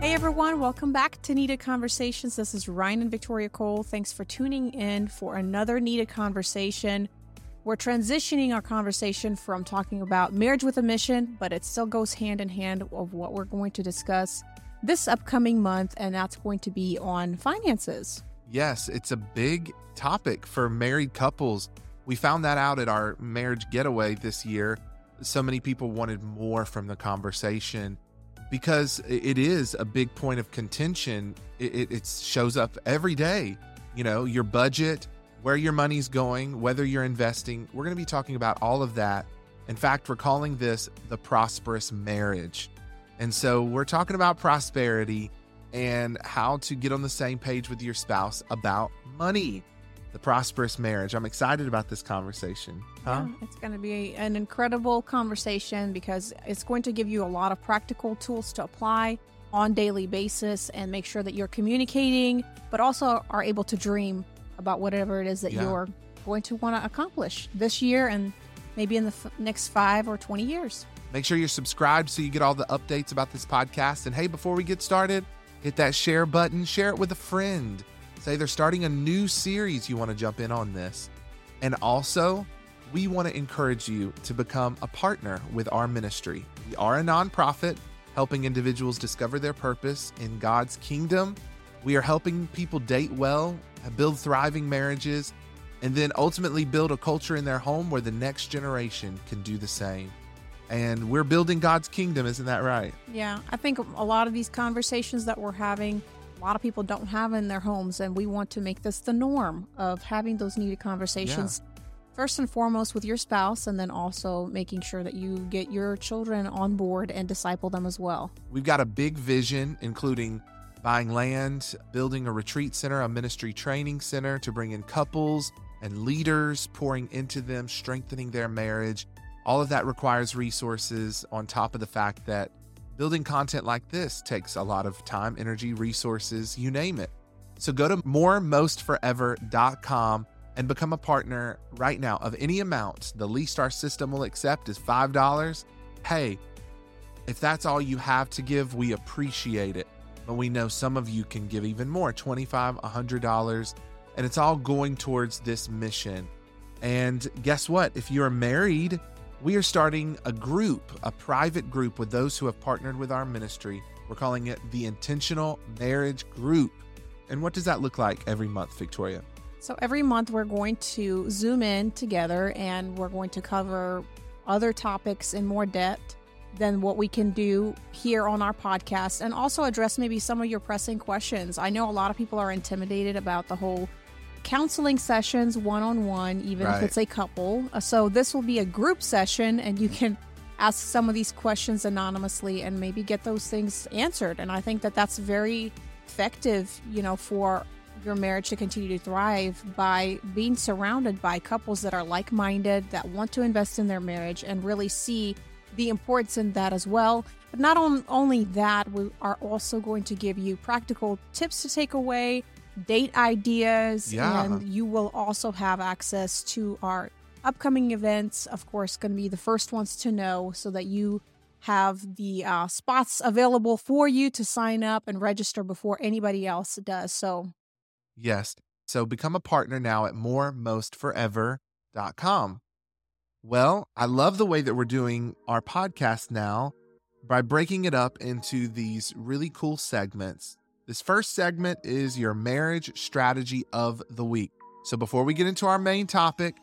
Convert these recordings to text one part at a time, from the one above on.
Hey everyone, welcome back to Needed Conversations. This is Ryan and Viktoriya Cole. Thanks for tuning in for another Needed Conversation. We're transitioning our conversation from talking about marriage with a mission, but it still goes hand in hand of what we're going to discuss this upcoming month, and that's going to be on finances. Yes, it's a big topic for married couples. We found that out at our marriage getaway this year. So many people wanted more from the conversation because it is a big point of contention. It, it, shows up every day. You know, your budget, where your money's going, whether you're investing. We're going to be talking about all of that. In fact, we're calling this the prosperous marriage. And so we're talking about prosperity and how to get on the same page with your spouse about money the prosperous marriage. I'm excited about this conversation. Huh? Yeah, it's going to be an incredible conversation because it's going to give you a lot of practical tools to apply on daily basis and make sure that you're communicating but also are able to dream about whatever it is that yeah. you're going to want to accomplish this year and maybe in the f- next 5 or 20 years. Make sure you're subscribed so you get all the updates about this podcast and hey before we get started, hit that share button, share it with a friend say they're starting a new series you want to jump in on this. And also, we want to encourage you to become a partner with our ministry. We are a nonprofit helping individuals discover their purpose in God's kingdom. We are helping people date well, build thriving marriages, and then ultimately build a culture in their home where the next generation can do the same. And we're building God's kingdom, isn't that right? Yeah, I think a lot of these conversations that we're having a lot of people don't have in their homes, and we want to make this the norm of having those needed conversations. Yeah. First and foremost with your spouse, and then also making sure that you get your children on board and disciple them as well. We've got a big vision, including buying land, building a retreat center, a ministry training center to bring in couples and leaders, pouring into them, strengthening their marriage. All of that requires resources on top of the fact that Building content like this takes a lot of time, energy, resources, you name it. So go to moremostforever.com and become a partner right now of any amount. The least our system will accept is $5. Hey, if that's all you have to give, we appreciate it. But we know some of you can give even more $25, $100, and it's all going towards this mission. And guess what? If you're married, we are starting a group, a private group with those who have partnered with our ministry. We're calling it the Intentional Marriage Group. And what does that look like every month, Viktoriya? So, every month we're going to zoom in together and we're going to cover other topics in more depth than what we can do here on our podcast and also address maybe some of your pressing questions. I know a lot of people are intimidated about the whole counseling sessions one on one, even right. if it's a couple. Uh, so this will be a group session, and you can ask some of these questions anonymously and maybe get those things answered. And I think that that's very effective, you know, for your marriage to continue to thrive by being surrounded by couples that are like minded, that want to invest in their marriage and really see the importance in that as well. But not on, only that, we are also going to give you practical tips to take away, date ideas, yeah. and you will also have access to our upcoming events. Of course, going to be the first ones to know so that you have the uh, spots available for you to sign up and register before anybody else does. So, yes. So become a partner now at moremostforever.com. Well, I love the way that we're doing our podcast now by breaking it up into these really cool segments this first segment is your marriage strategy of the week. So before we get into our main topic,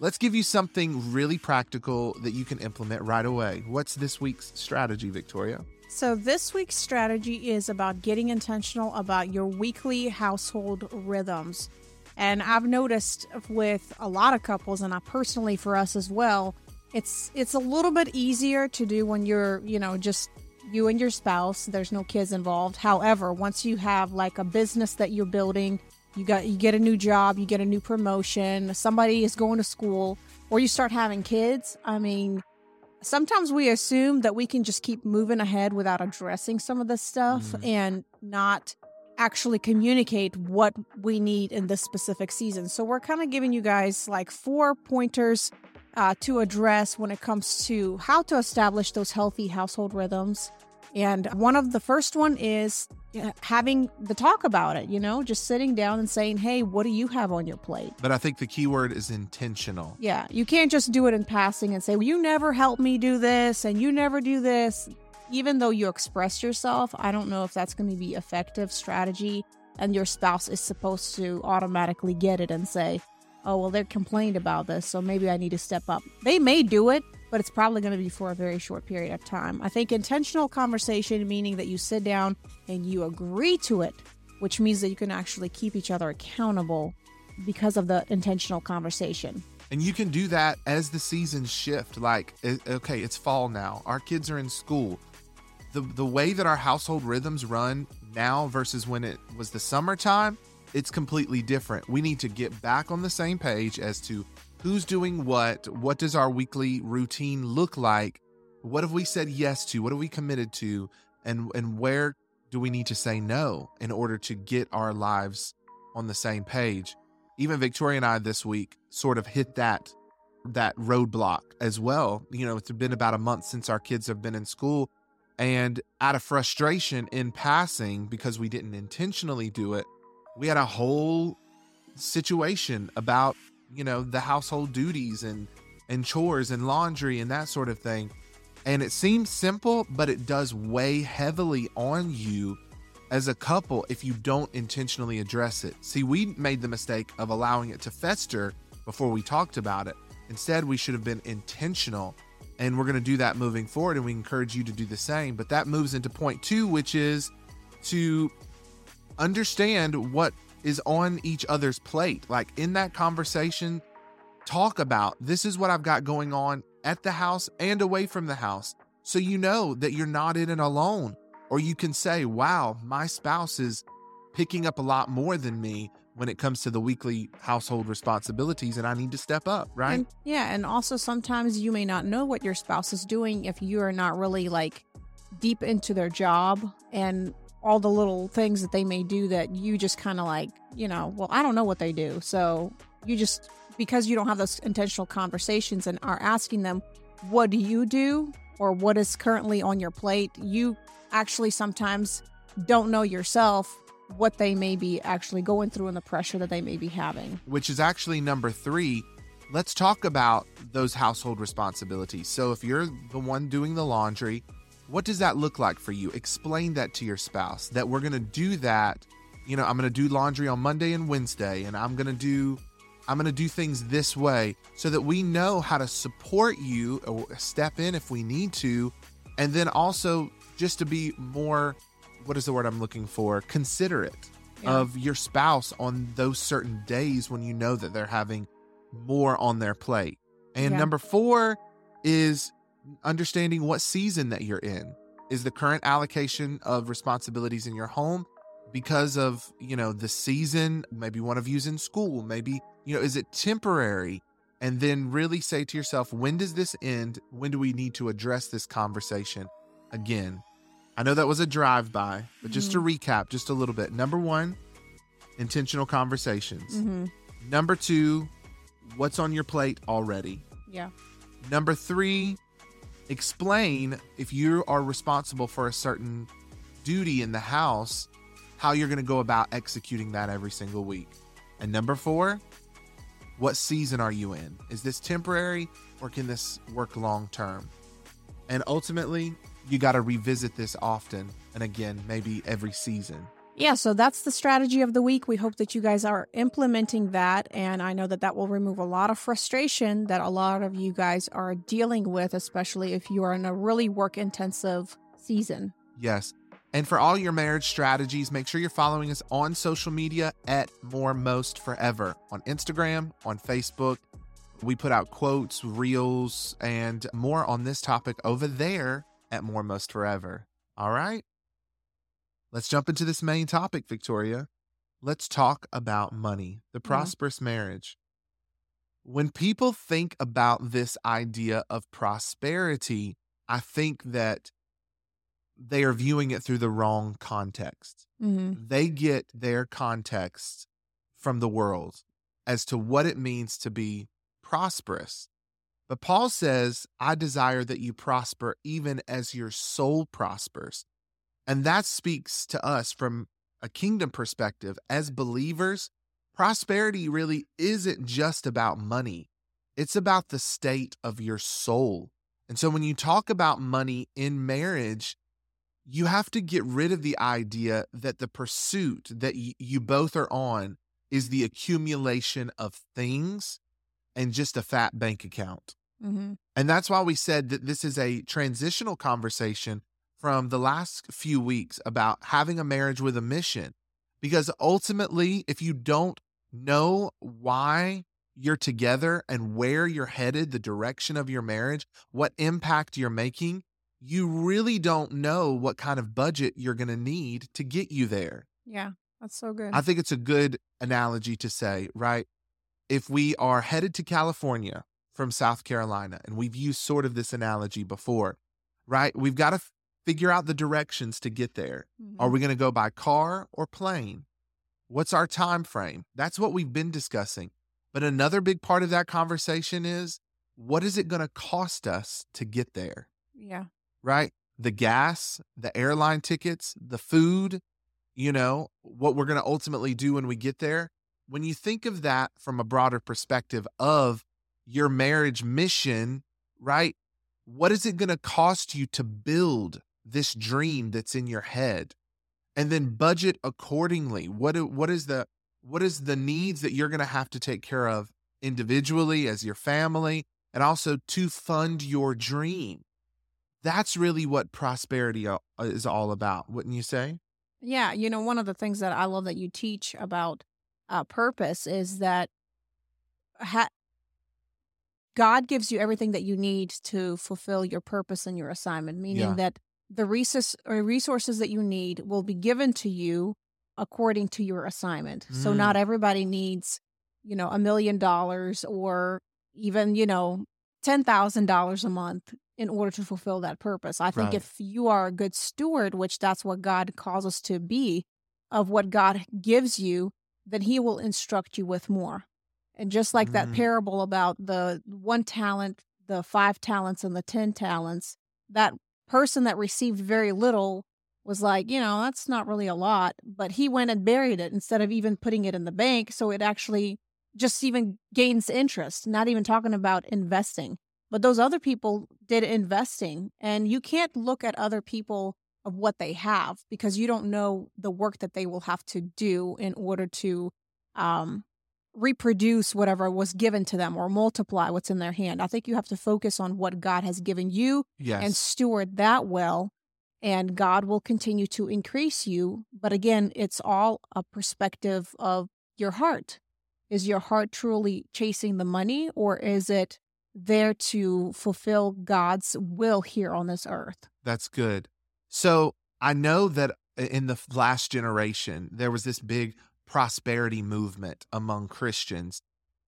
let's give you something really practical that you can implement right away. What's this week's strategy, Viktoriya? So, this week's strategy is about getting intentional about your weekly household rhythms. And I've noticed with a lot of couples, and I personally for us as well, it's it's a little bit easier to do when you're, you know, just you and your spouse. There's no kids involved. However, once you have like a business that you're building, you got you get a new job, you get a new promotion, somebody is going to school, or you start having kids. I mean, sometimes we assume that we can just keep moving ahead without addressing some of this stuff mm. and not actually communicate what we need in this specific season. So we're kind of giving you guys like four pointers uh, to address when it comes to how to establish those healthy household rhythms And one of the first one is uh, having the talk about it, you know, just sitting down and saying, "Hey, what do you have on your plate?" But I think the key word is intentional. Yeah, you can't just do it in passing and say, "Well, you never help me do this and you never do this." Even though you express yourself, I don't know if that's going to be effective strategy and your spouse is supposed to automatically get it and say, "Oh, well, they're complained about this, so maybe I need to step up." They may do it, but it's probably going to be for a very short period of time. I think intentional conversation, meaning that you sit down and you agree to it, which means that you can actually keep each other accountable because of the intentional conversation. And you can do that as the seasons shift. Like, eh, okay, it's fall now. Our kids are in school. The, the way that our household rhythms run now versus when it was the summertime, it's completely different. We need to get back on the same page as to who's doing what, what does our weekly routine look like, what have we said yes to, what have we committed to, and and where do we need to say no in order to get our lives on the same page. Even Viktoriya and I this week sort of hit that that roadblock as well. You know, it's been about a month since our kids have been in school and out of frustration in passing because we didn't intentionally do it, we had a whole situation about you know the household duties and and chores and laundry and that sort of thing. And it seems simple but it does weigh heavily on you as a couple if you don't intentionally address it. See we made the mistake of allowing it to fester before we talked about it. Instead we should have been intentional and we're going to do that moving forward and we encourage you to do the same. But that moves into point two which is to understand what is on each other's plate. Like in that conversation, talk about this is what I've got going on at the house and away from the house. So you know that you're not in it alone. Or you can say, wow, my spouse is picking up a lot more than me when it comes to the weekly household responsibilities and I need to step up, right? And, yeah, and also sometimes you may not know what your spouse is doing if you are not really like deep into their job and all the little things that they may do that you just kind of like, you know, well, I don't know what they do. So you just, because you don't have those intentional conversations and are asking them, what do you do? Or what is currently on your plate? You actually sometimes don't know yourself what they may be actually going through and the pressure that they may be having. Which is actually number three. Let's talk about those household responsibilities. So if you're the one doing the laundry, what does that look like for you? Explain that to your spouse that we're going to do that. You know, I'm going to do laundry on Monday and Wednesday, and I'm going to do. I'm going to do things this way so that we know how to support you or step in if we need to. And then also just to be more, what is the word I'm looking for? Considerate yeah. of your spouse on those certain days when you know that they're having more on their plate. And yeah. number four is understanding what season that you're in. Is the current allocation of responsibilities in your home because of, you know, the season? Maybe one of you's in school. Maybe, you know, is it temporary? And then really say to yourself, when does this end? When do we need to address this conversation again? I know that was a drive by, but just mm-hmm. to recap just a little bit. Number one, intentional conversations. Mm-hmm. Number two, what's on your plate already? Yeah. Number three, explain if you are responsible for a certain duty in the house, how you're going to go about executing that every single week. And number four, what season are you in? Is this temporary or can this work long term? And ultimately, you got to revisit this often and again, maybe every season yeah, so that's the strategy of the week. We hope that you guys are implementing that. And I know that that will remove a lot of frustration that a lot of you guys are dealing with, especially if you are in a really work intensive season. Yes. And for all your marriage strategies, make sure you're following us on social media at More Most Forever on Instagram, on Facebook. We put out quotes, reels, and more on this topic over there at More Most Forever. All right. Let's jump into this main topic, Viktoriya. Let's talk about money, the prosperous mm-hmm. marriage. When people think about this idea of prosperity, I think that they are viewing it through the wrong context. Mm-hmm. They get their context from the world as to what it means to be prosperous. But Paul says, I desire that you prosper even as your soul prospers. And that speaks to us from a kingdom perspective. As believers, prosperity really isn't just about money, it's about the state of your soul. And so when you talk about money in marriage, you have to get rid of the idea that the pursuit that y- you both are on is the accumulation of things and just a fat bank account. Mm-hmm. And that's why we said that this is a transitional conversation from the last few weeks about having a marriage with a mission. Because ultimately, if you don't know why you're together and where you're headed, the direction of your marriage, what impact you're making, you really don't know what kind of budget you're going to need to get you there. Yeah, that's so good. I think it's a good analogy to say, right? If we are headed to California from South Carolina, and we've used sort of this analogy before, right? We've got to figure out the directions to get there. Mhm. Are we going to go by car or plane? What's our time frame? That's what we've been discussing. But another big part of that conversation is what is it going to cost us to get there? yeah. right? The gas, the airline tickets, the food, you know, what we're going to ultimately do when we get there. When you think of that from a broader perspective of your marriage mission, right? What is it going to cost you to build this dream that's in your head? And then budget accordingly. What what is the what is the needs that you're going to have to take care of individually as your family and also to fund your dream? that's really what prosperity is all about, wouldn't you say? Yeah, you know, one of the things that I love that you teach about uh, purpose is that ha- God gives you everything that you need to fulfill your purpose and your assignment, meaning Yeah. that the resource or resources that you need will be given to you according to your assignment. So Mm. not everybody needs, you know, a million dollars or even, you know, $10,000 a month in order to fulfill that purpose. I think Right. if you are a good steward, which that's what God calls us to be, of what God gives you, then He will instruct you with more. And just like that Mm. parable about the one talent, the five talents, and the 10 talents, that person that received very little was like, you know, that's not really a lot. But he went and buried it instead of even putting it in the bank. So it actually just even gains interest, not even talking about investing. But those other people did investing. And you can't look at other people of what they have because you don't know the work that they will have to do in order to um, reproduce whatever was given to them or multiply what's in their hand. I think you have to focus on what God has given you Yes. and steward that well and God will continue to increase you but again it's all a perspective of your heart is your heart truly chasing the money or is it there to fulfill God's will here on this earth That's good. So I know that uh, in the last generation, there was this big prosperity movement among Christians.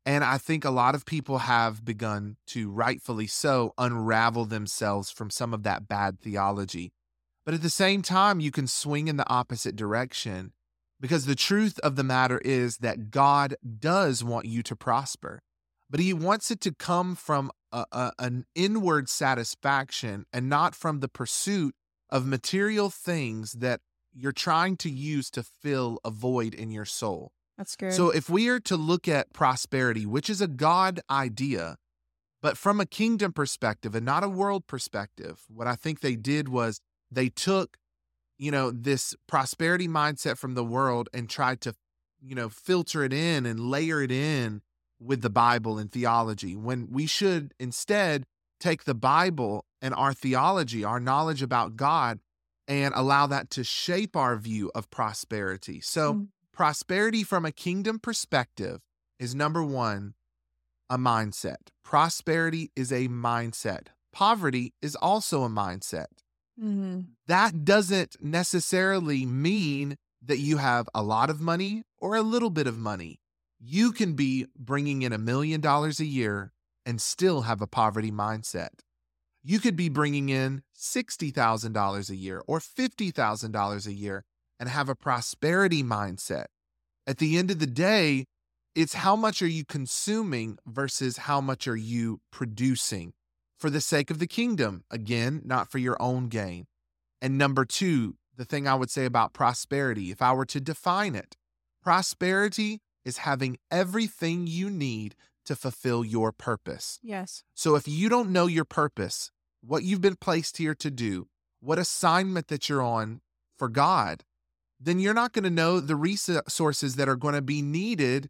And I think a lot of people have begun to, rightfully so, unravel themselves from some of that bad theology. But at the same time, you can swing in the opposite direction because the truth of the matter is that God does want you to prosper, but He wants it to come from a, a- an inward satisfaction and not from the pursuit of material things that you're trying to use to fill a void in your soul. that's good So, if we are to look at prosperity, which is a God idea, but from a kingdom perspective and not a world perspective, what I think they did was they took, you know, this prosperity mindset from the world and tried to, you know, filter it in and layer it in with the Bible and theology when we should instead take the Bible and our theology, our knowledge about God, and allow that to shape our view of prosperity. So, Mm. prosperity from a kingdom perspective is number one, a mindset. Prosperity is a mindset. Poverty is also a mindset. Mhm. That doesn't necessarily mean that you have a lot of money or a little bit of money. You can be bringing in a million dollars a year and still have a poverty mindset. You could be bringing in $60,000 a year or $50,000 a year and have a prosperity mindset. At the end of the day, It's how much are you consuming versus how much are you producing for the sake of the kingdom? Again, not for your own gain. And number two, the thing I would say about prosperity, if I were to define it, prosperity is having everything you need to fulfill your purpose. Yes. So if you don't know your purpose, what you've been placed here to do, what assignment that you're on for God, then you're not going to know the resources that are going to be needed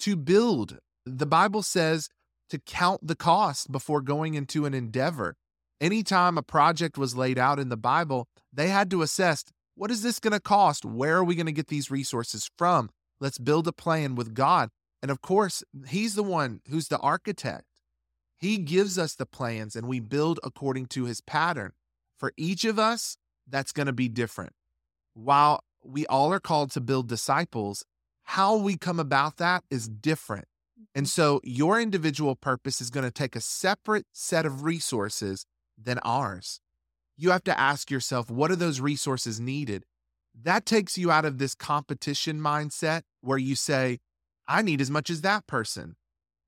to build. The Bible says to count the cost before going into an endeavor. Anytime a project was laid out in the Bible, they had to assess what is this going to cost? Where are we going to get these resources from? Let's build a plan with God. And of course, He's the one who's the architect. He gives us the plans and we build according to His pattern. For each of us, that's going to be different. While we all are called to build disciples, how we come about that is different. And mm-hmm. so your individual purpose is going to take a separate set of resources than ours. You have to ask yourself, what are those resources needed? That takes you out of this competition mindset where you say, I need as much as that person.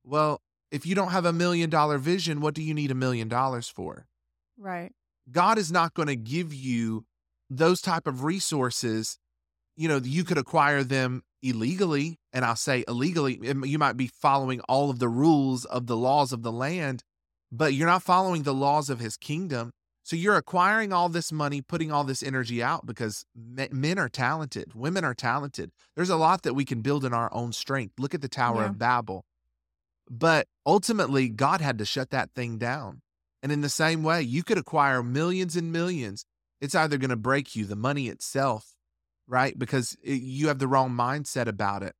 Well, if you don't have a million dollar vision, what do you need a million dollars for? Right. God is not going to give you those type of resources. You know, you could acquire them illegally, and I'll say illegally, you might be following all of the rules of the laws of the land, but you're not following the laws of his kingdom. So you're acquiring all this money, putting all this energy out because men are talented, women are talented. There's a lot that we can build in our own strength. Look at the Tower yeah. of Babel. But ultimately, God had to shut that thing down. And in the same way, you could acquire millions and millions. It's either going to break you, the money itself, right? Because it, you have the wrong mindset about it,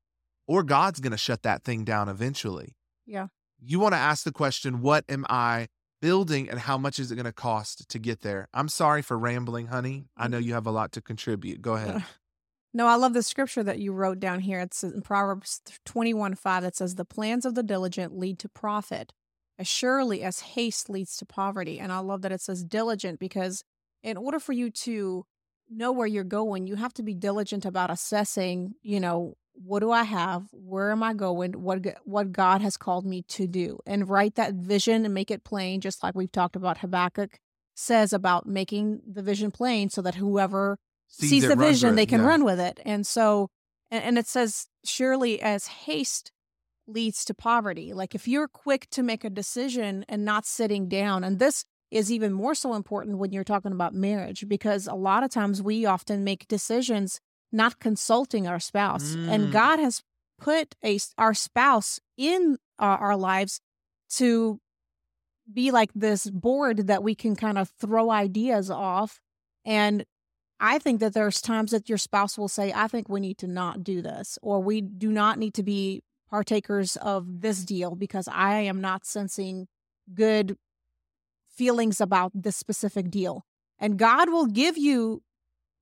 or God's going to shut that thing down eventually. Yeah. You want to ask the question, what am I building and how much is it going to cost to get there? I'm sorry for rambling, honey. I know mm-hmm. you have a lot to contribute. Go ahead. Uh, no, I love the scripture that you wrote down here. It's in Proverbs 21 5 that says, The plans of the diligent lead to profit, as surely as haste leads to poverty. And I love that it says diligent because in order for you to know where you're going, you have to be diligent about assessing, you know, what do I have? Where am I going? What what God has called me to do, and write that vision and make it plain, just like we've talked about. Habakkuk says about making the vision plain, so that whoever sees, sees the vision, they can yeah. run with it. And so, and, and it says, surely as haste leads to poverty. Like if you're quick to make a decision and not sitting down, and this is even more so important when you're talking about marriage because a lot of times we often make decisions not consulting our spouse. Mm. And God has put a our spouse in our, our lives to be like this board that we can kind of throw ideas off. And I think that there's times that your spouse will say, I think we need to not do this, or we do not need to be partakers of this deal because I am not sensing good feelings about this specific deal. And God will give you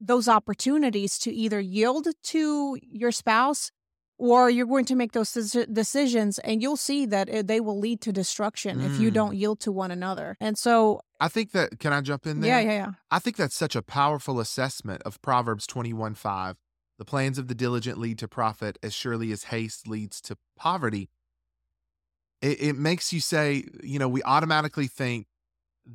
those opportunities to either yield to your spouse or you're going to make those decisions and you'll see that eh, they will lead to destruction mm. if you don't mm. yield to one another. And so I think that can I jump in there? Yeah, yeah, yeah. I think that's such a powerful assessment of Proverbs 21:5. The plans of the diligent lead to profit as surely as haste leads to poverty. It, it makes you say, you know, we automatically think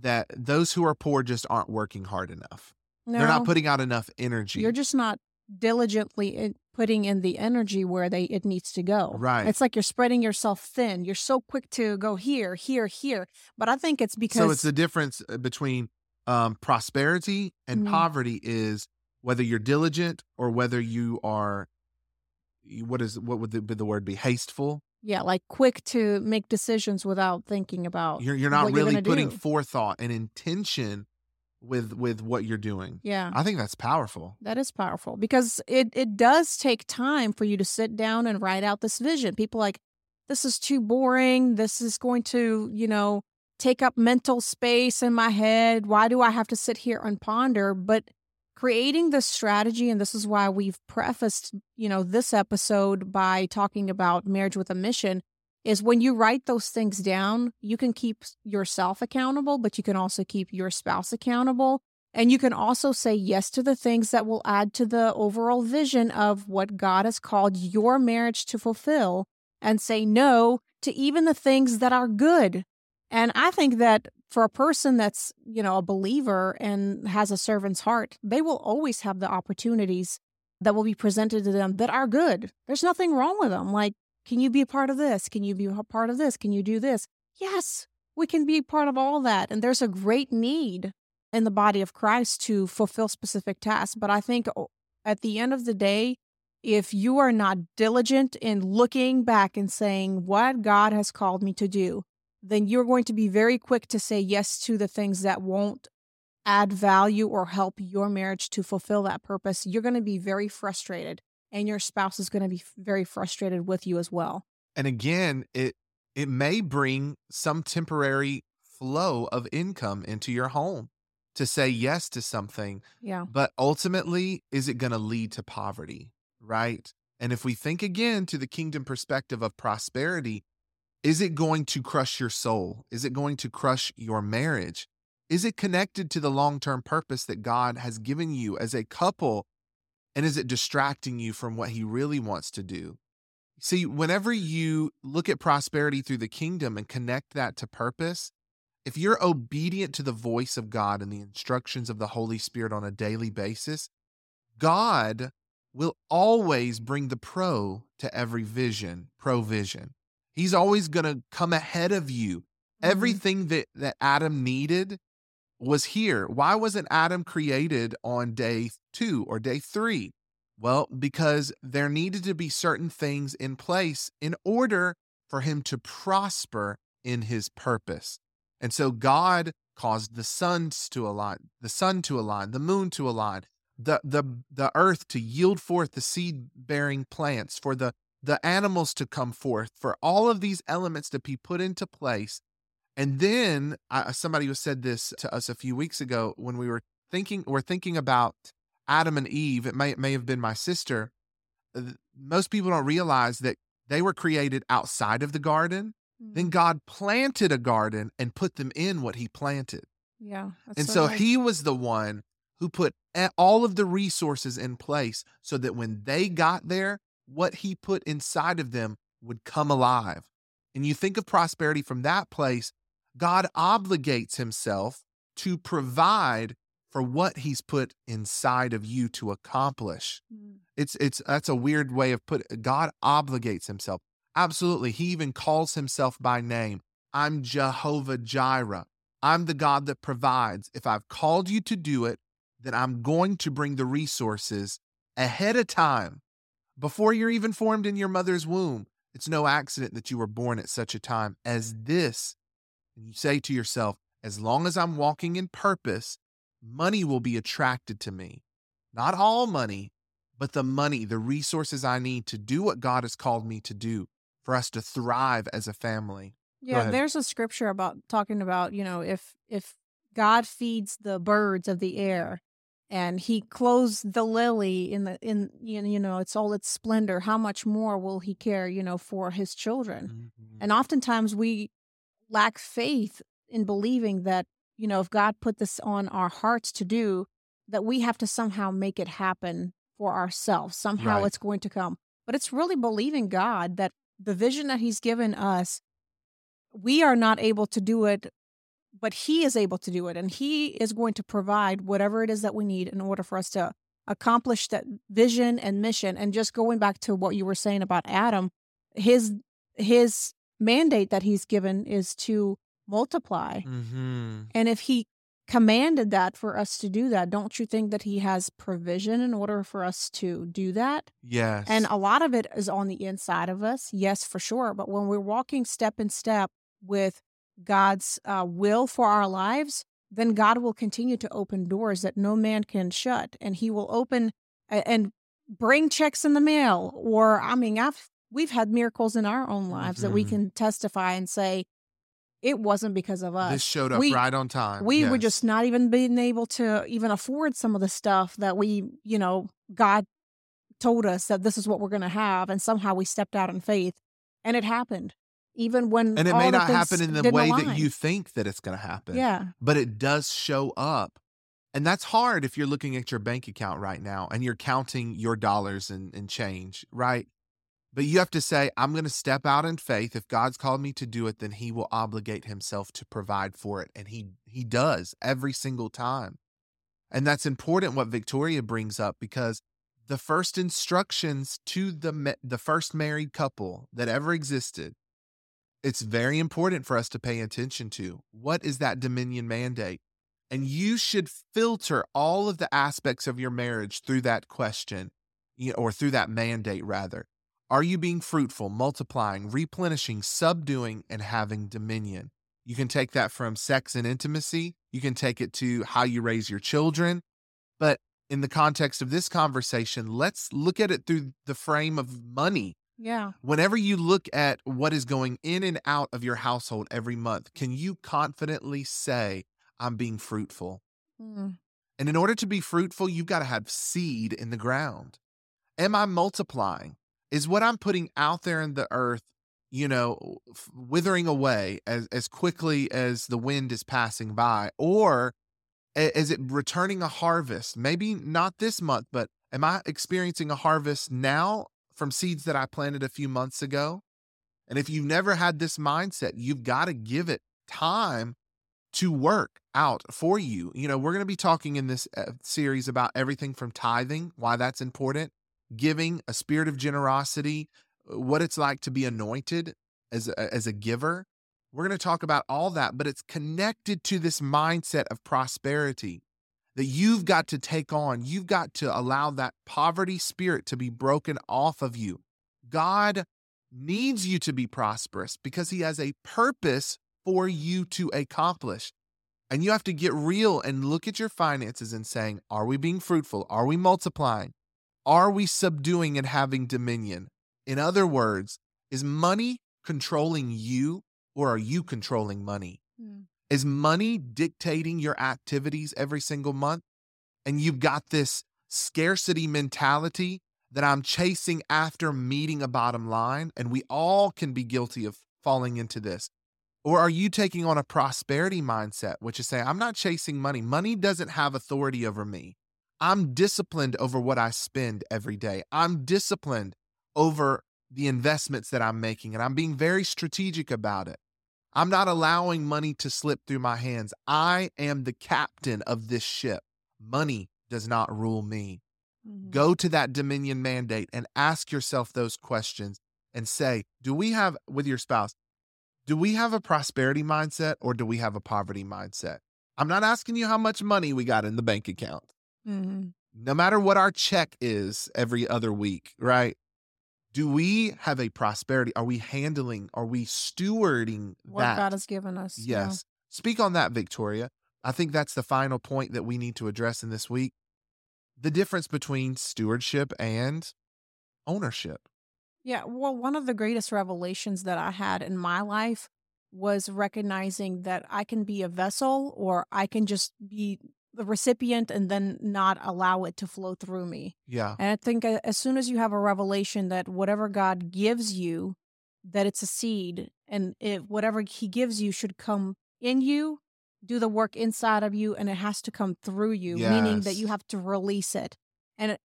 that those who are poor just aren't working hard enough. No, They're not putting out enough energy. You're just not diligently putting in the energy where they it needs to go. Right. It's like you're spreading yourself thin. You're so quick to go here, here, here. But I think it's because So it's the difference uh, between um, prosperity and mm-hmm. poverty is whether you're diligent or whether you are what is what would the, the word be hasteful yeah, like quick to make decisions without thinking about. You're you're not really you're putting do. forethought and intention with with what you're doing. Yeah. I think that's powerful. That is powerful because it it does take time for you to sit down and write out this vision. People like this is too boring. This is going to, you know, take up mental space in my head. Why do I have to sit here and ponder? But creating this strategy and this is why we've prefaced, you know, this episode by talking about marriage with a mission is when you write those things down, you can keep yourself accountable, but you can also keep your spouse accountable. And you can also say yes to the things that will add to the overall vision of what God has called your marriage to fulfill. and say no to even the things that are good. And I think that for a person that's, you know, a believer and has a servant's heart, they will always have the opportunities that will be presented to them that are good. There's nothing wrong with them. Like, can you be a part of this? Can you be a part of this? Can you do this? Yes, we can be part of all that. And there's a great need in the body of Christ to fulfill specific tasks. But I think at the end of the day, if you are not diligent in looking back and saying what God has called me to do, then you're going to be very quick to say yes to the things that won't add value or help your marriage to fulfill that purpose. You're going to be very frustrated, and your spouse is going to be very frustrated with you as well. And again, it it may bring some temporary flow of income into your home to say yes to something. Yeah. But ultimately, is it going to lead to poverty? Right. And if we think again to the kingdom perspective of prosperity, is it going to crush your soul? Is it going to crush your marriage? Is it connected to the long term purpose that God has given you as a couple? And is it distracting you from what He really wants to do? See, whenever you look at prosperity through the kingdom and connect that to purpose, if you're obedient to the voice of God and the instructions of the Holy Spirit on a daily basis, God will always bring the pro to every vision, provision. He's always going to come ahead of you. Mm-hmm. Everything that, that Adam needed was here. Why wasn't Adam created on day two or day three? Well, because there needed to be certain things in place in order for him to prosper in his purpose. And so God caused the suns to align, the sun to align, the moon to align, the the the earth to yield forth the seed bearing plants, for the the animals to come forth, for all of these elements to be put into place. And then uh, somebody who said this to us a few weeks ago when we were thinking we're thinking about Adam and Eve. It may it may have been my sister. Most people don't realize that they were created outside of the garden. Mm-hmm. Then God planted a garden and put them in what He planted. Yeah, and so, nice. He was the one who put all of the resources in place so that when they got there, what he put inside of them would come alive. And you think of prosperity from that place, God obligates himself to provide for what he's put inside of you to accomplish. Mm. It's it's that's a weird way of put it. God obligates himself. Absolutely. He even calls himself by name. I'm Jehovah Jireh. I'm the God that provides. If I've called you to do it, then I'm going to bring the resources ahead of time before you're even formed in your mother's womb. It's no accident that you were born at such a time as this. And you say to yourself, as long as I'm walking in purpose, money will be attracted to me. Not all money, but the money, the resources I need to do what God has called me to do for us to thrive as a family. Yeah, there's a scripture about talking about, you know, if if God feeds the birds of the air and he clothes the lily in the in you know it's all its splendor how much more will he care you know for his children mm-hmm. and oftentimes we lack faith in believing that you know if god put this on our hearts to do that we have to somehow make it happen for ourselves somehow right. it's going to come but it's really believing god that the vision that he's given us we are not able to do it but he is able to do it and he is going to provide whatever it is that we need in order for us to accomplish that vision and mission and just going back to what you were saying about adam his his mandate that he's given is to multiply mm-hmm. and if he commanded that for us to do that don't you think that he has provision in order for us to do that yes and a lot of it is on the inside of us yes for sure but when we're walking step in step with God's uh, will for our lives, then God will continue to open doors that no man can shut. And He will open and bring checks in the mail. Or, I mean, I've, we've had miracles in our own lives mm-hmm. that we mm-hmm. can testify and say, it wasn't because of us. This showed up we, right on time. We yes. were just not even being able to even afford some of the stuff that we, you know, God told us that this is what we're going to have. And somehow we stepped out in faith and it happened even when and it may not happen in the way align. that you think that it's going to happen yeah but it does show up and that's hard if you're looking at your bank account right now and you're counting your dollars and, and change right But you have to say, I'm going to step out in faith. If God's called me to do it, then he will obligate himself to provide for it. And he he does every single time. And that's important what Viktoriya brings up because the first instructions to the the first married couple that ever existed it's very important for us to pay attention to. What is that dominion mandate? And you should filter all of the aspects of your marriage through that question or through that mandate, rather. Are you being fruitful, multiplying, replenishing, subduing, and having dominion? You can take that from sex and intimacy. You can take it to how you raise your children. But in the context of this conversation, let's look at it through the frame of money. Yeah. Whenever you look at what is going in and out of your household every month, can you confidently say, I'm being fruitful? Mm. And in order to be fruitful, you've got to have seed in the ground. Am I multiplying? Is what I'm putting out there in the earth, you know, withering away as, as quickly as the wind is passing by? Or is it returning a harvest? Maybe not this month, but am I experiencing a harvest now from seeds that I planted a few months ago? And if you've never had this mindset, you've got to give it time to work out for you. You know, we're going to be talking in this uh, series about everything from tithing, why that's important, giving, a spirit of generosity, uh, what it's like to be anointed as a, as a giver. We're going to talk about all that, but it's connected to this mindset of prosperity that you've got to take on. You've got to allow that poverty spirit to be broken off of you. God needs you to be prosperous because he has a purpose for you to accomplish. And you have to get real and look at your finances and saying, are we being fruitful? Are we multiplying? Are we subduing and having dominion? In other words, is money controlling you or are you controlling money? Mm. Is money dictating your activities every single month? And you've got this scarcity mentality that I'm chasing after meeting a bottom line. And we all can be guilty of falling into this. Or are you taking on a prosperity mindset, which is saying, I'm not chasing money. Money doesn't have authority over me. I'm disciplined over what I spend every day. I'm disciplined over the investments that I'm making, and I'm being very strategic about it. I'm not allowing money to slip through my hands. I am the captain of this ship. Money does not rule me. Mm-hmm. Go to that dominion mandate and ask yourself those questions and say, do we have, with your spouse, do we have a prosperity mindset or do we have a poverty mindset? I'm not asking you how much money we got in the bank account. Mm-hmm. No matter what our check is every other week, right? Do we have a prosperity? Are we handling, are we stewarding what that? God has given us? Yes. Yeah. Speak on that, Viktoriya. I think that's the final point that we need to address in this week the difference between stewardship and ownership. Yeah. Well, one of the greatest revelations that I had in my life was recognizing that I can be a vessel or I can just be the recipient and then not allow it to flow through me. Yeah. And I think uh, as soon as you have a revelation that whatever God gives you, that it's a seed and it, whatever he gives you should come in you, do the work inside of you, and it has to come through you, yes. meaning that you have to release it. And it,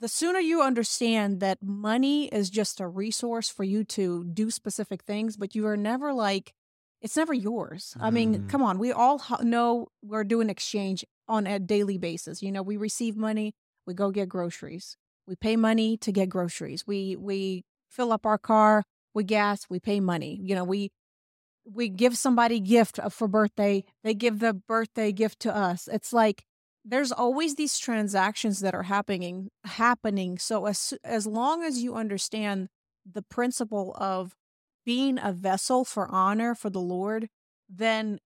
the sooner you understand that money is just a resource for you to do specific things, but you are never like it's never yours. I mean, mm. come on, we all know we're doing exchange on a daily basis. You know, we receive money, we go get groceries. We pay money to get groceries. We we fill up our car we gas, we pay money. You know, we we give somebody gift uh, for birthday, they give the birthday gift to us. It's like there's always these transactions that are happening happening. So as as long as you understand the principle of being a vessel for honor for the Lord, then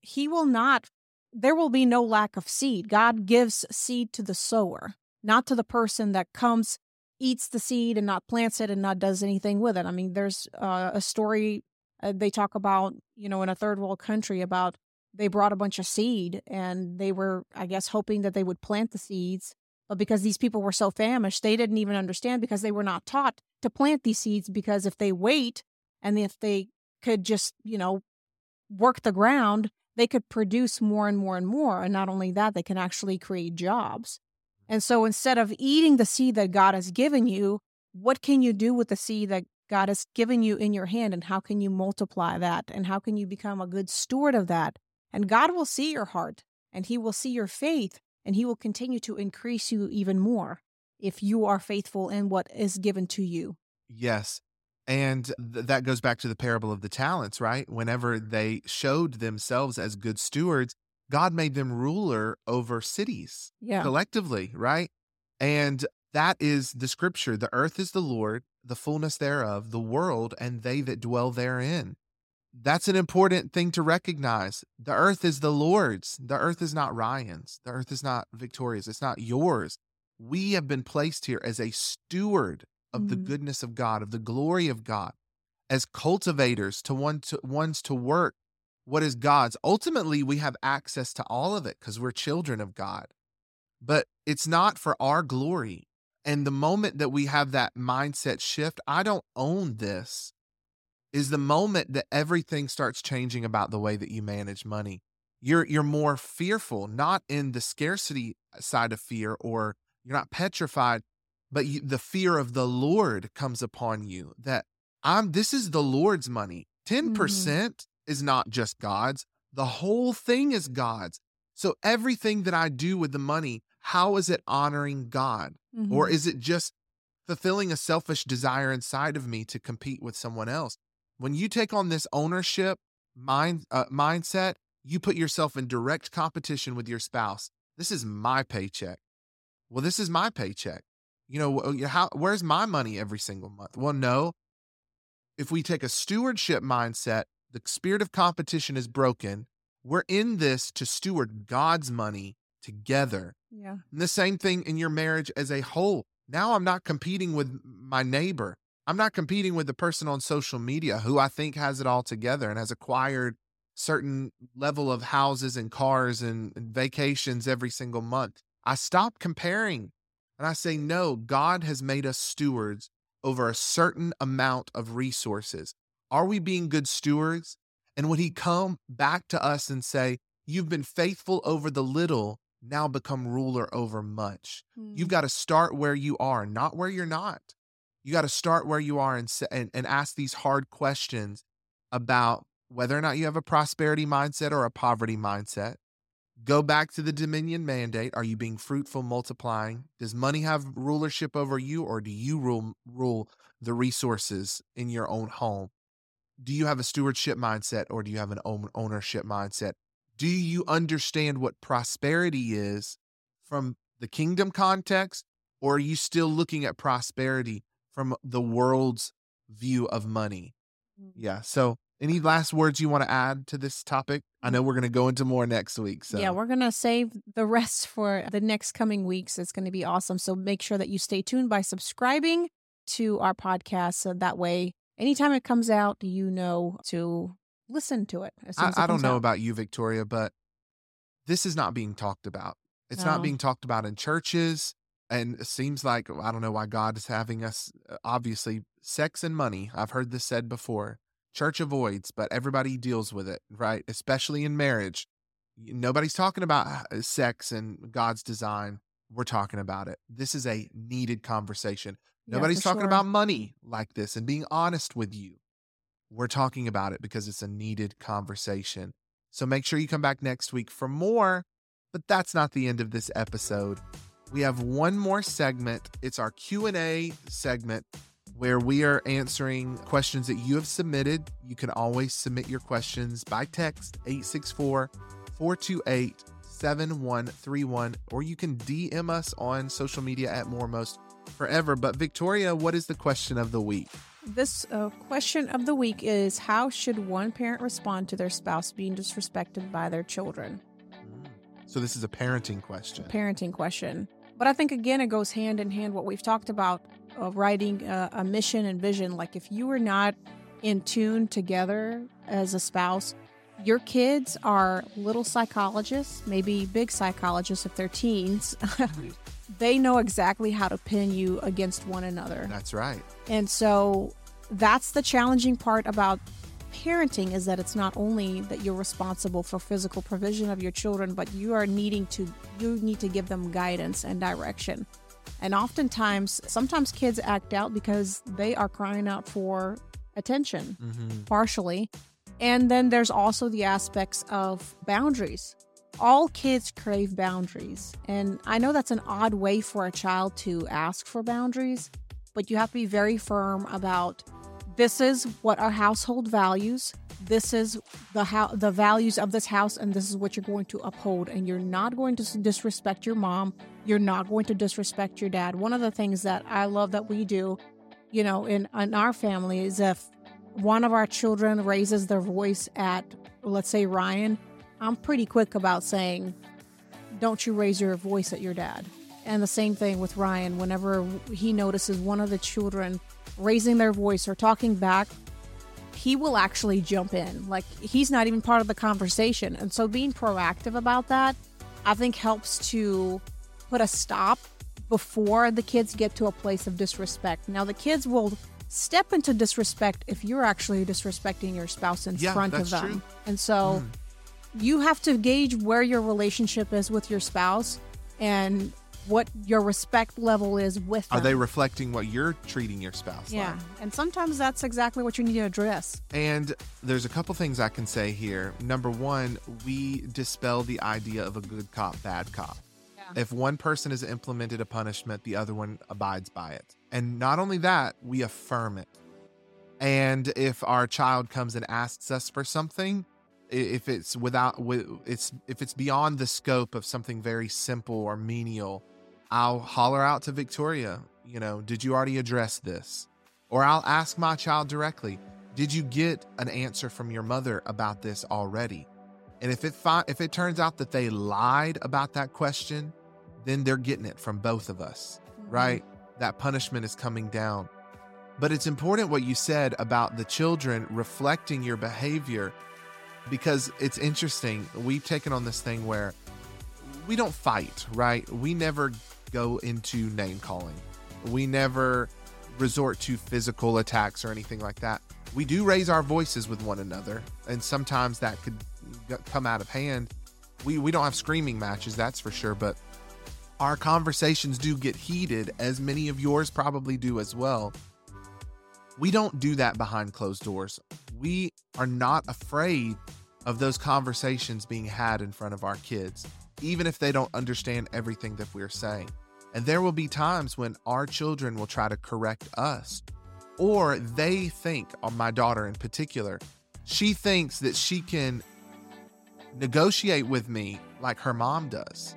he will not, there will be no lack of seed. God gives seed to the sower, not to the person that comes, eats the seed and not plants it and not does anything with it. I mean, there's uh, a story uh, they talk about, you know, in a third world country about they brought a bunch of seed and they were, I guess, hoping that they would plant the seeds. But because these people were so famished, they didn't even understand because they were not taught to plant these seeds. Because if they wait and if they could just, you know, work the ground, they could produce more and more and more. And not only that, they can actually create jobs. And so instead of eating the seed that God has given you, what can you do with the seed that God has given you in your hand and how can you multiply that and how can you become a good steward of that? And God will see your heart and he will see your faith and he will continue to increase you even more if you are faithful in what is given to you. Yes. And th- that goes back to the parable of the talents, right? Whenever they showed themselves as good stewards, God made them ruler over cities Yeah. collectively, right? And that is the scripture. The earth is the Lord, the fullness thereof, the world, and they that dwell therein. That's an important thing to recognize. The earth is the Lord's. The earth is not Ryan's. The earth is not Viktoriya's. It's not yours. We have been placed here as a steward of the Mhm. goodness of God, of the glory of God, as cultivators to one to ones to work what is God's. Ultimately, we have access to all of it because we're children of God. But it's not for our glory. And the moment that we have that mindset shift, I don't own this, is the moment that everything starts changing about the way that you manage money. You're you're more fearful, not in the scarcity side of fear, or you're not petrified, but you, the fear of the Lord comes upon you. That I'm this is the Lord's money. 10% is not just God's. The whole thing is God's. So everything that I do with the money, how is it honoring God? Or Mhm. is it just fulfilling a selfish desire inside of me to compete with someone else? When you take on this ownership mind uh, mindset, you put yourself in direct competition with your spouse. This is my paycheck. Well, this is my paycheck. You know, how where's my money every single month? Well, no. If we take a stewardship mindset, the spirit of competition is broken. We're in this to steward God's money together. yeah. And the same thing in your marriage as a whole. Now I'm not competing with my neighbor. I'm not competing with the person on social media who I think has it all together and has acquired certain level of houses and cars and, and vacations every single month. I stop comparing and I say, no, God has made us stewards over a certain amount of resources. Are we being good stewards? And would he come back to us and say, You've been faithful over the little, now become ruler over much. You've hmm. got to start where you are, not where you're not. You got to start where you are and, and and ask these hard questions about whether or not you have a prosperity mindset or a poverty mindset. Go back to the dominion mandate. Are you being fruitful, multiplying? Does money have rulership over you, or do you rule rule the resources in your own home? Do you have a stewardship mindset, or do you have an ownership mindset? Do you understand what prosperity is from the kingdom context, or are you still looking at prosperity from the world's view of money? Mm. Yeah. So, any last words you want to add to this topic? I mm. know we're going to go into more next week. So, Yeah, we're going to save the rest for the next coming weeks. It's going to be awesome. So make sure that you stay tuned by subscribing to our podcast. So that way, anytime it comes out, you know to listen to it. As soon I, as it I don't know out. about you, Viktoriya, but this is not being talked about. It's not being talked about in churches. And it seems like, I don't know why God is having us, obviously, sex and money. I've heard this said before. Church avoids, but everybody deals with it, right? Especially in marriage. Nobody's talking about uh, sex and God's design. We're talking about it. This is a needed conversation. Nobody's for talking sure. about money like this and being honest with you. We're talking about it because it's a needed conversation. So make sure you come back next week for more. But that's not the end of this episode. We have one more segment. It's our Q&A segment where we are answering questions that you have submitted. You can always submit your questions by text 864 428 7131 or you can DM us on social media at Moremost forever. But Viktoriya, what is the question of the week? This uh, question of the week is How should one parent respond to their spouse being disrespected by their children? So this is a parenting question. parenting question. But I think again, it goes hand in hand what we've talked about of writing a, a mission and vision. Like if you are not in tune together as a spouse, your kids are little psychologists, maybe big psychologists if they're teens. they know exactly how to pin you against one another. That's right. And so that's the challenging part about parenting is that it's not only that you're responsible for physical provision of your children, but you are needing to you need to give them guidance and direction. And oftentimes, sometimes kids act out because they are crying out for attention, Mm-hmm. partially. And then there's also the aspects of boundaries. All kids crave boundaries. And I know that's an odd way for a child to ask for boundaries, but you have to be very firm about this is what our household values. This is the how the values of this house, and this is what you're going to uphold. And you're not going to disrespect your mom. You're not going to disrespect your dad. One of the things that I love that we do, you know, in in our family is if one of our children raises their voice at, let's say Ryan, I'm pretty quick about saying, "Don't you raise your voice at your dad." And the same thing with Ryan. Whenever he notices one of the children raising their voice or talking back, he will actually jump in. Like he's not even part of the conversation. And so being proactive about that, I think helps to put a stop before the kids get to a place of disrespect. Now, the kids will step into disrespect if you're actually disrespecting your spouse in Yeah, front of them. true. And so hmm. you have to gauge where your relationship is with your spouse and what your respect level is with them. Are they reflecting what you're treating your spouse Yeah. like? And sometimes that's exactly what you need to address. And there's a couple things I can say here. Number one, we dispel the idea of a good cop, bad cop. Yeah. If one person has implemented a punishment, the other one abides by it. And not only that, we affirm it. And if our child comes and asks us for something, if it's without it's if it's beyond the scope of something very simple or menial, I'll holler out to Viktoriya, you know, did you already address this? Or I'll ask my child directly, did you get an answer from your mother about this already? And if it fi- if it turns out that they lied about that question, then they're getting it from both of us, mm-hmm. right? That punishment is coming down. But it's important what you said about the children reflecting your behavior because it's interesting. We've taken on this thing where we don't fight, right? We never go into name calling. We never resort to physical attacks or anything like that. We do raise our voices with one another, and sometimes that could come out of hand. We we don't have screaming matches, that's for sure, but our conversations do get heated, as many of yours probably do as well. We don't do that behind closed doors. We are not afraid of those conversations being had in front of our kids, even if they don't understand everything that we're saying. And there will be times when our children will try to correct us, or they think, on my daughter in particular, she thinks that she can negotiate with me like her mom does.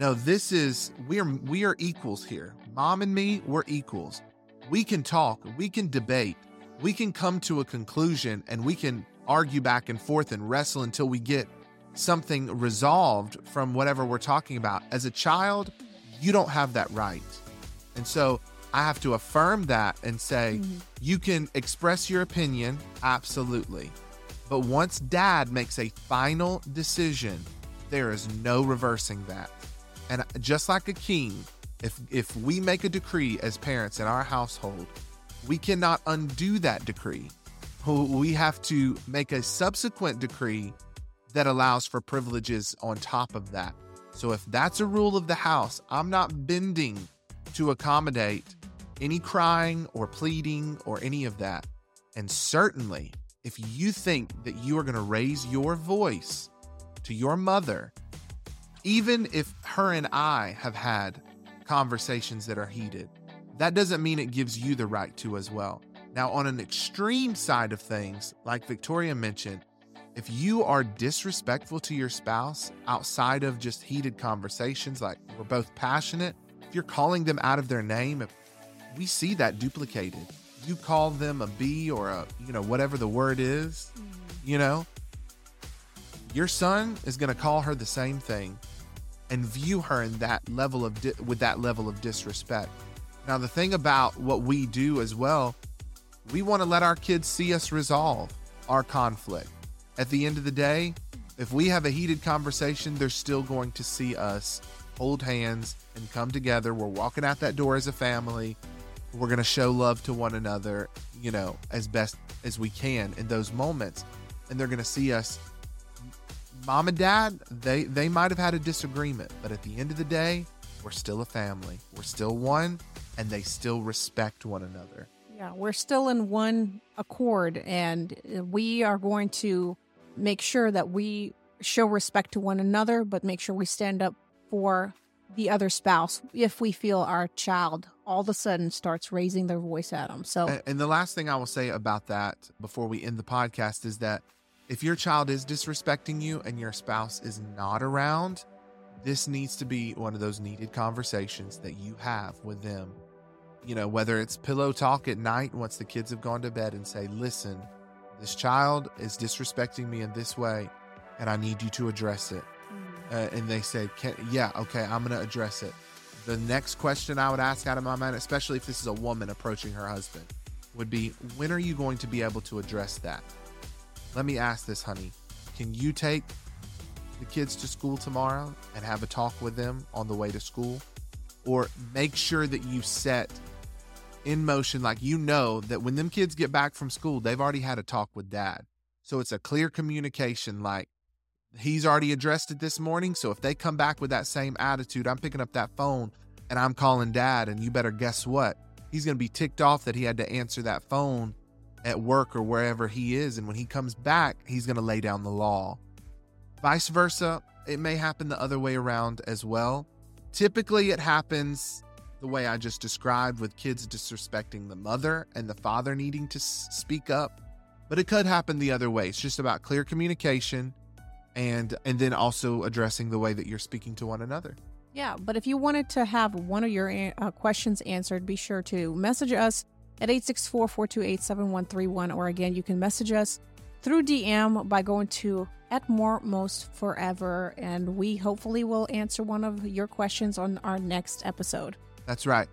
No, this is we're we are equals here. Mom and me, we're equals. We can talk, we can debate, we can come to a conclusion and we can argue back and forth and wrestle until we get something resolved from whatever we're talking about. As a child, you don't have that right. And so I have to affirm that and say, mm-hmm. you can express your opinion, absolutely. But once dad makes a final decision, there is no reversing that. And just like a king, if if we make a decree as parents in our household, we cannot undo that decree. We have to make a subsequent decree that allows for privileges on top of that. So if that's a rule of the house, I'm not bending to accommodate any crying or pleading or any of that. And certainly, if you think that you are going to raise your voice to your mother, even if her and I have had conversations that are heated, that doesn't mean it gives you the right to as well. Now, on an extreme side of things, like Viktoriya mentioned, if you are disrespectful to your spouse outside of just heated conversations, like we're both passionate, if you're calling them out of their name, if we see that duplicated. You call them a B or a, you know, whatever the word is, mm-hmm. you know, your son is going to call her the same thing and view her in that level of di- with that level of disrespect. Now the thing about what we do as well, we want to let our kids see us resolve our conflict. At the end of the day, if we have a heated conversation, they're still going to see us hold hands and come together. We're walking out that door as a family. We're going to show love to one another, you know, as best as we can in those moments. And they're going to see us mom and dad, they they might have had a disagreement, but at the end of the day, we're still a family. We're still one, and they still respect one another. Yeah, we're still in one accord, and we are going to make sure that we show respect to one another, but make sure we stand up for the other spouse if we feel our child all of a sudden starts raising their voice at them. So, and, the last thing I will say about that before we end the podcast is that if your child is disrespecting you and your spouse is not around, this needs to be one of those needed conversations that you have with them. You know, whether it's pillow talk at night once the kids have gone to bed and say, listen, this child is disrespecting me in this way, and I need you to address it. Uh, and they say, yeah, okay, I'm going to address it. The next question I would ask out of my mind, especially if this is a woman approaching her husband, would be, when are you going to be able to address that? Let me ask this, honey. Can you take the kids to school tomorrow and have a talk with them on the way to school? Or make sure that you set in motion, like you know that when them kids get back from school, they've already had a talk with dad. So it's a clear communication, like he's already addressed it this morning. So if they come back with that same attitude, I'm picking up that phone and I'm calling dad, and you better guess what? He's going to be ticked off that he had to answer that phone at work or wherever he is. And when he comes back, he's going to lay down the law. Vice versa, it may happen the other way around as well. Typically, it happens the way I just described with kids disrespecting the mother and the father needing to speak up. But it could happen the other way. It's just about clear communication and and then also addressing the way that you're speaking to one another. Yeah, but if you wanted to have one of your uh, questions answered, be sure to message us at 864-428-7131 or again, you can message us through DM by going to at more most forever and we hopefully will answer one of your questions on our next episode. That's right.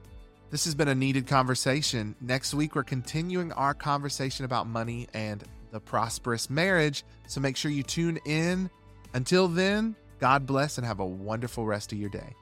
This has been a needed conversation. Next week we're continuing our conversation about money and the prosperous marriage. So make sure you tune in. Until then, God bless and have a wonderful rest of your day.